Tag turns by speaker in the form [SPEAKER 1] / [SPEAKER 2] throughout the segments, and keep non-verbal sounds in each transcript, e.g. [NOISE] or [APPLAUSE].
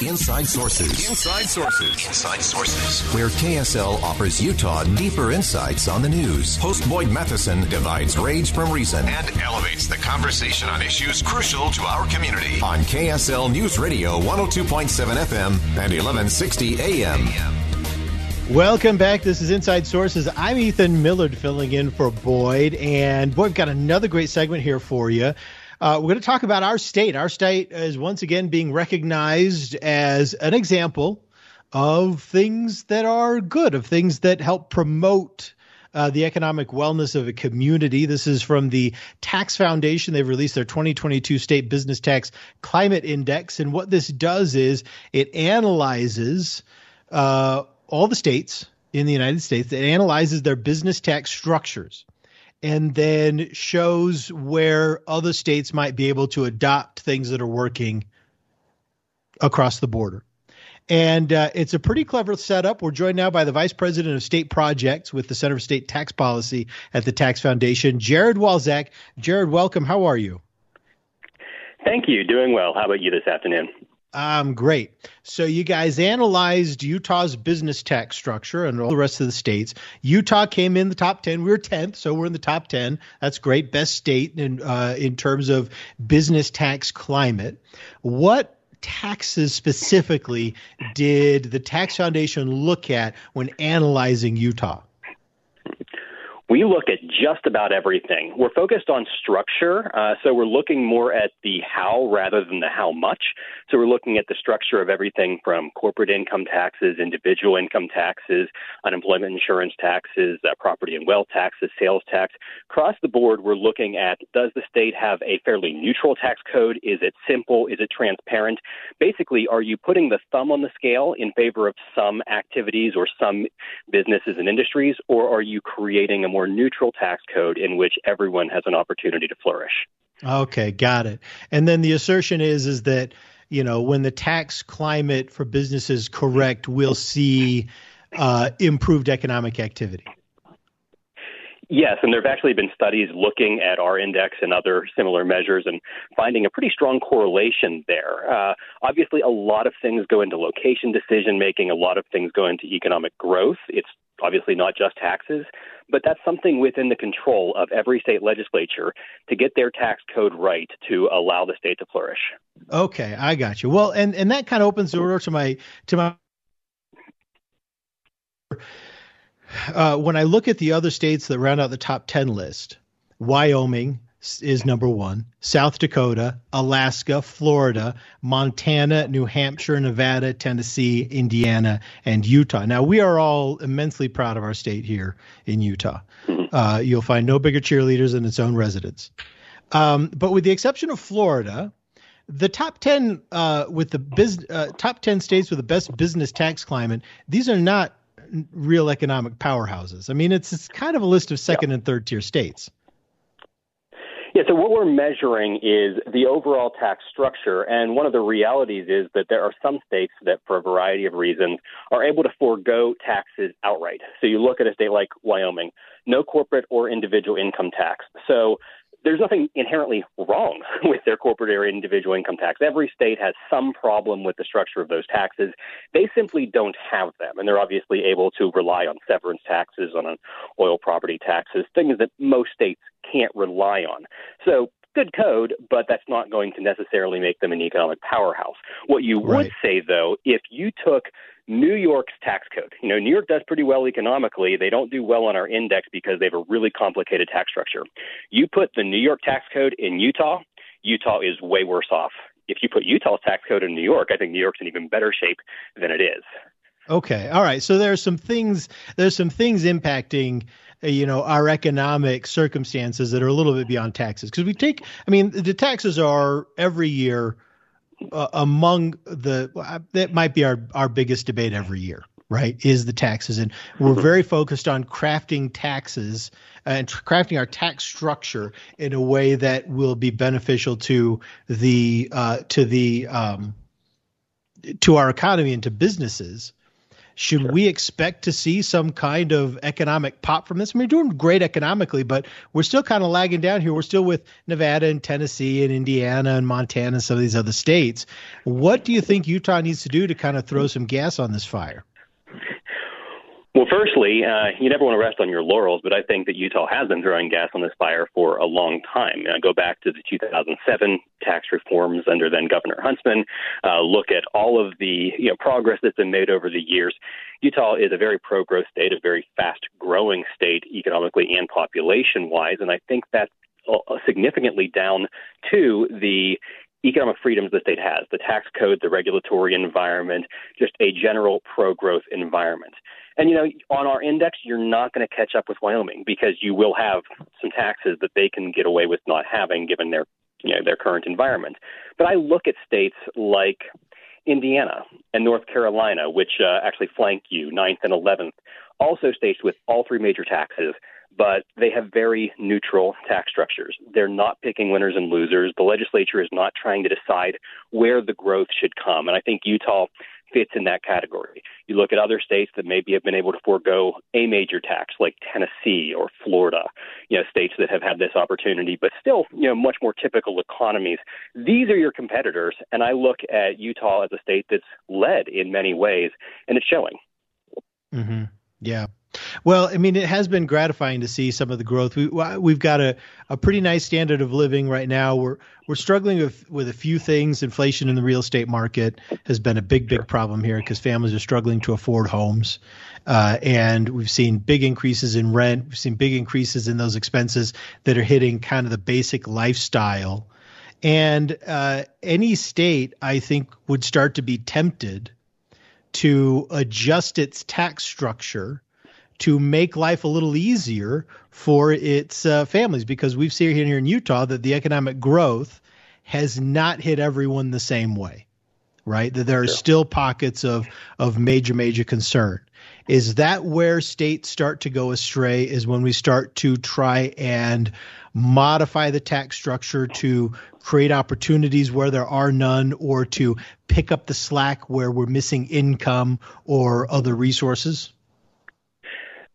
[SPEAKER 1] Inside Sources. Inside Sources. Inside Sources. Where KSL offers Utah deeper insights on the news. Host Boyd Matheson divides rage from reason and elevates the conversation on issues crucial to our community. On KSL News Radio 102.7 FM and 1160 AM.
[SPEAKER 2] Welcome back. This is Inside Sources. I'm Ethan Millard filling in for Boyd. And Boyd, we've got another great segment here for you. Uh, we're going to talk about our state. Our state is once again being recognized as an example of things that are good, of things that help promote uh, the economic wellness of a community. This is from the Tax Foundation. They've released their 2022 State Business Tax Climate Index. And what this does is it analyzes uh, all the states in the United States, it analyzes their business tax structures and then shows where other states might be able to adopt things that are working across the border. And uh, it's a pretty clever setup. We're joined now by the Vice President of State Projects with the Center for State Tax Policy at the Tax Foundation, Jared Walczak. Jared, welcome. How are you?
[SPEAKER 3] Thank you. Doing well. How about you this afternoon?
[SPEAKER 2] Um, great. So you guys analyzed Utah's business tax structure and all the rest of the states. Utah came in the top ten. We were tenth, so we're in the top ten. That's great. Best state in uh, in terms of business tax climate. What taxes specifically did the Tax Foundation look at when analyzing Utah?
[SPEAKER 3] We look at just about everything. We're focused on structure, uh, so we're looking more at the how rather than the how much. So we're looking at the structure of everything from corporate income taxes, individual income taxes, unemployment insurance taxes, uh, property and wealth taxes, sales tax. Across the board, we're looking at does the state have a fairly neutral tax code? Is it simple? Is it transparent? Basically, are you putting the thumb on the scale in favor of some activities or some businesses and industries, or are you creating a more more neutral tax code in which everyone has an opportunity to flourish.
[SPEAKER 2] Okay, got it. And then the assertion is is that you know when the tax climate for businesses correct, we'll see uh, improved economic activity.
[SPEAKER 3] Yes, and there have actually been studies looking at our index and other similar measures and finding a pretty strong correlation there. Uh, obviously, a lot of things go into location decision making, a lot of things go into economic growth. It's obviously not just taxes, but that's something within the control of every state legislature to get their tax code right to allow the state to flourish.
[SPEAKER 2] Okay, I got you. Well, and and that kind of opens the door to my to my uh, when I look at the other states that round out the top 10 list, Wyoming, is number one. South Dakota, Alaska, Florida, Montana, New Hampshire, Nevada, Tennessee, Indiana, and Utah. Now, we are all immensely proud of our state here in Utah. Uh, you'll find no bigger cheerleaders than its own residents. Um, but with the exception of Florida, the top 10 uh, with the biz, uh, top 10 states with the best business tax climate, these are not real economic powerhouses. I mean, it's, it's kind of a list of second yeah. and third tier states.
[SPEAKER 3] Yeah, so what we're measuring is the overall tax structure. And one of the realities is that there are some states that, for a variety of reasons, are able to forego taxes outright. So you look at a state like Wyoming, no corporate or individual income tax. So there's nothing inherently wrong [LAUGHS] with their corporate or individual income tax. Every state has some problem with the structure of those taxes. They simply don't have them, and they're obviously able to rely on severance taxes, on oil property taxes, things that most states can't rely on. So good code, but that's not going to necessarily make them an economic powerhouse. What you would say, though, if you took New York's tax code, you know, New York does pretty well economically. They don't do well on our index because they have a really complicated tax structure. You put the New York tax code in Utah, Utah is way worse off. If you put Utah's tax code in New York, I think New York's in even better shape than it is.
[SPEAKER 2] Okay. All right. So there are some things there's some things impacting you know our economic circumstances that are a little bit beyond taxes. Because we take I mean the taxes are every year uh, among the uh, that might be our our biggest debate every year right is the taxes. And we're very focused on crafting taxes and tr- crafting our tax structure in a way that will be beneficial to the uh, to the um, to our economy and to businesses should we expect to see some kind of economic pop from this? I mean, we're doing great economically, but we're still kind of lagging down here. We're still with Nevada and Tennessee and Indiana and Montana and some of these other states. What do you think Utah needs to do to kind of throw some gas on this fire?
[SPEAKER 3] Well, firstly, uh, you never want to rest on your laurels, but I think that Utah has been throwing gas on this fire for a long time. Uh, go back to the 2007 tax reforms under then Governor Huntsman. Uh, look at all of the you know progress that's been made over the years. Utah is a very pro-growth state, a very fast-growing state economically and population-wise, and I think that's uh, significantly down to the economic freedoms the state has the tax code, the regulatory environment, just a general pro growth environment. And, you know, on our index, you're not going to catch up with Wyoming because you will have some taxes that they can get away with not having given their, you know, their current environment. But I look at states like Indiana and North Carolina, which uh, actually flank you, ninth and 11th, also states with all three major taxes but they have very neutral tax structures. They're not picking winners and losers. The legislature is not trying to decide where the growth should come. And I think Utah fits in that category. You look at other states that maybe have been able to forego a major tax, like Tennessee or Florida, you know, states that have had this opportunity, but still, you know, much more typical economies. These are your competitors. And I look at Utah as a state that's led in many ways, and it's showing.
[SPEAKER 2] Mm-hmm. Yeah. Well, I mean, it has been gratifying to see some of the growth. We we've got a, a pretty nice standard of living right now. We're we're struggling with with a few things. Inflation in the real estate market has been a big big problem here because families are struggling to afford homes, uh, and we've seen big increases in rent. We've seen big increases in those expenses that are hitting kind of the basic lifestyle. And uh, any state, I think, would start to be tempted to adjust its tax structure to make life a little easier for its uh, families because we've seen here in Utah that the economic growth has not hit everyone the same way, right? That there are still pockets of of major major concern. Is that where states start to go astray? Is when we start to try and modify the tax structure to create opportunities where there are none, or to pick up the slack where we're missing income or other resources?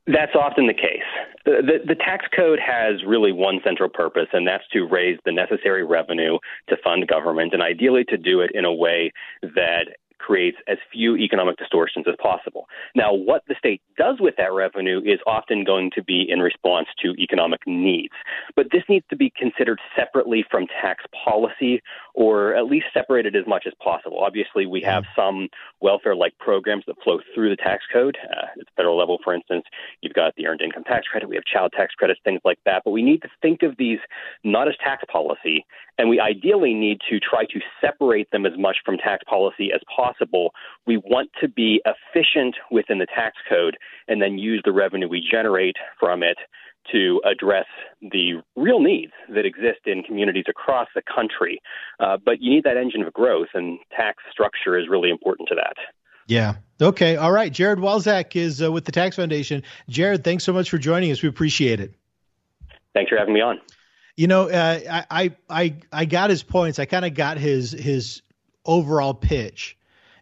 [SPEAKER 3] That's often the case. The, the tax code has really one central purpose, and that's to raise the necessary revenue to fund government, and ideally to do it in a way that creates as few economic distortions as possible. Now, what the state does with that revenue is often going to be in response to economic needs. But this needs to be considered separately from tax policy or at least separated as much as possible. Obviously, we have some welfare like programs that flow through the tax code. Uh, at the federal level, for instance, you've got the earned income tax credit, we have child tax credits, things like that. But we need to think of these not as tax policy, and we ideally need to try to separate them as much from tax policy as possible. We want to be efficient within the tax code and then use the revenue we generate from it to address the real needs that exist in communities across the country. Uh, but you need that engine of growth, and tax structure is really important to that.
[SPEAKER 2] Yeah. Okay. All right. Jared Walczak is uh, with the Tax Foundation. Jared, thanks so much for joining us. We appreciate it.
[SPEAKER 3] Thanks for having me on.
[SPEAKER 2] You know, uh, I I I got his points. I kind of got his his overall pitch,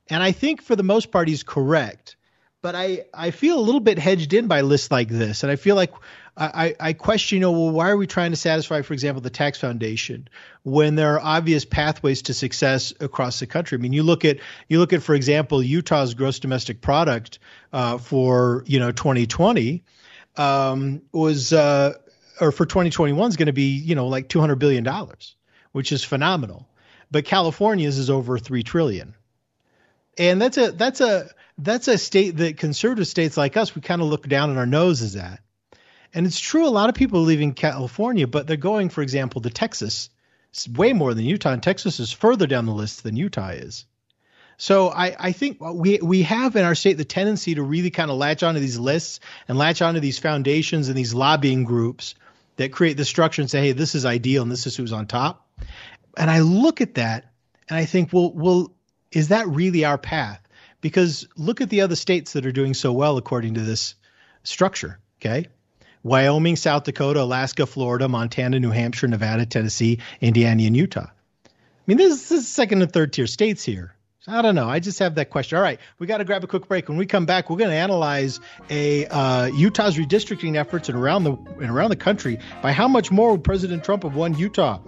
[SPEAKER 2] and I think for the most part he's correct. But I I feel a little bit hedged in by lists like this, and I feel like I, I question, you know, well, why are we trying to satisfy, for example, the tax foundation when there are obvious pathways to success across the country? I mean, you look at you look at, for example, Utah's gross domestic product uh, for you know 2020 um, was uh, or for 2021 is going to be, you know, like 200 billion dollars, which is phenomenal. But California's is over 3 trillion. And that's a that's a that's a state that conservative states like us we kind of look down on our noses at. And it's true a lot of people are leaving California, but they're going for example to Texas. It's way more than Utah and Texas is further down the list than Utah is. So I, I think we we have in our state the tendency to really kind of latch onto these lists and latch onto these foundations and these lobbying groups that create the structure and say, hey, this is ideal and this is who's on top. And I look at that and I think, well, well, is that really our path? Because look at the other states that are doing so well according to this structure. Okay. Wyoming, South Dakota, Alaska, Florida, Montana, New Hampshire, Nevada, Tennessee, Indiana, and Utah. I mean, this is second and third tier states here. I don't know. I just have that question. All right, we got to grab a quick break. When we come back, we're going to analyze a uh, Utah's redistricting efforts and around the and around the country. By how much more would President Trump have won Utah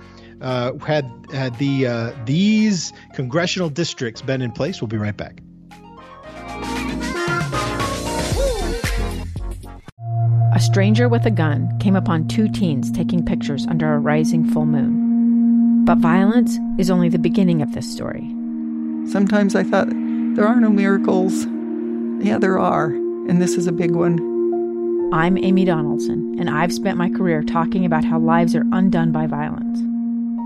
[SPEAKER 2] uh, had had the uh, these congressional districts been in place? We'll be right back.
[SPEAKER 4] A stranger with a gun came upon two teens taking pictures under a rising full moon. But violence is only the beginning of this story.
[SPEAKER 5] Sometimes I thought, there are no miracles. Yeah, there are, and this is a big one.
[SPEAKER 4] I'm Amy Donaldson, and I've spent my career talking about how lives are undone by violence.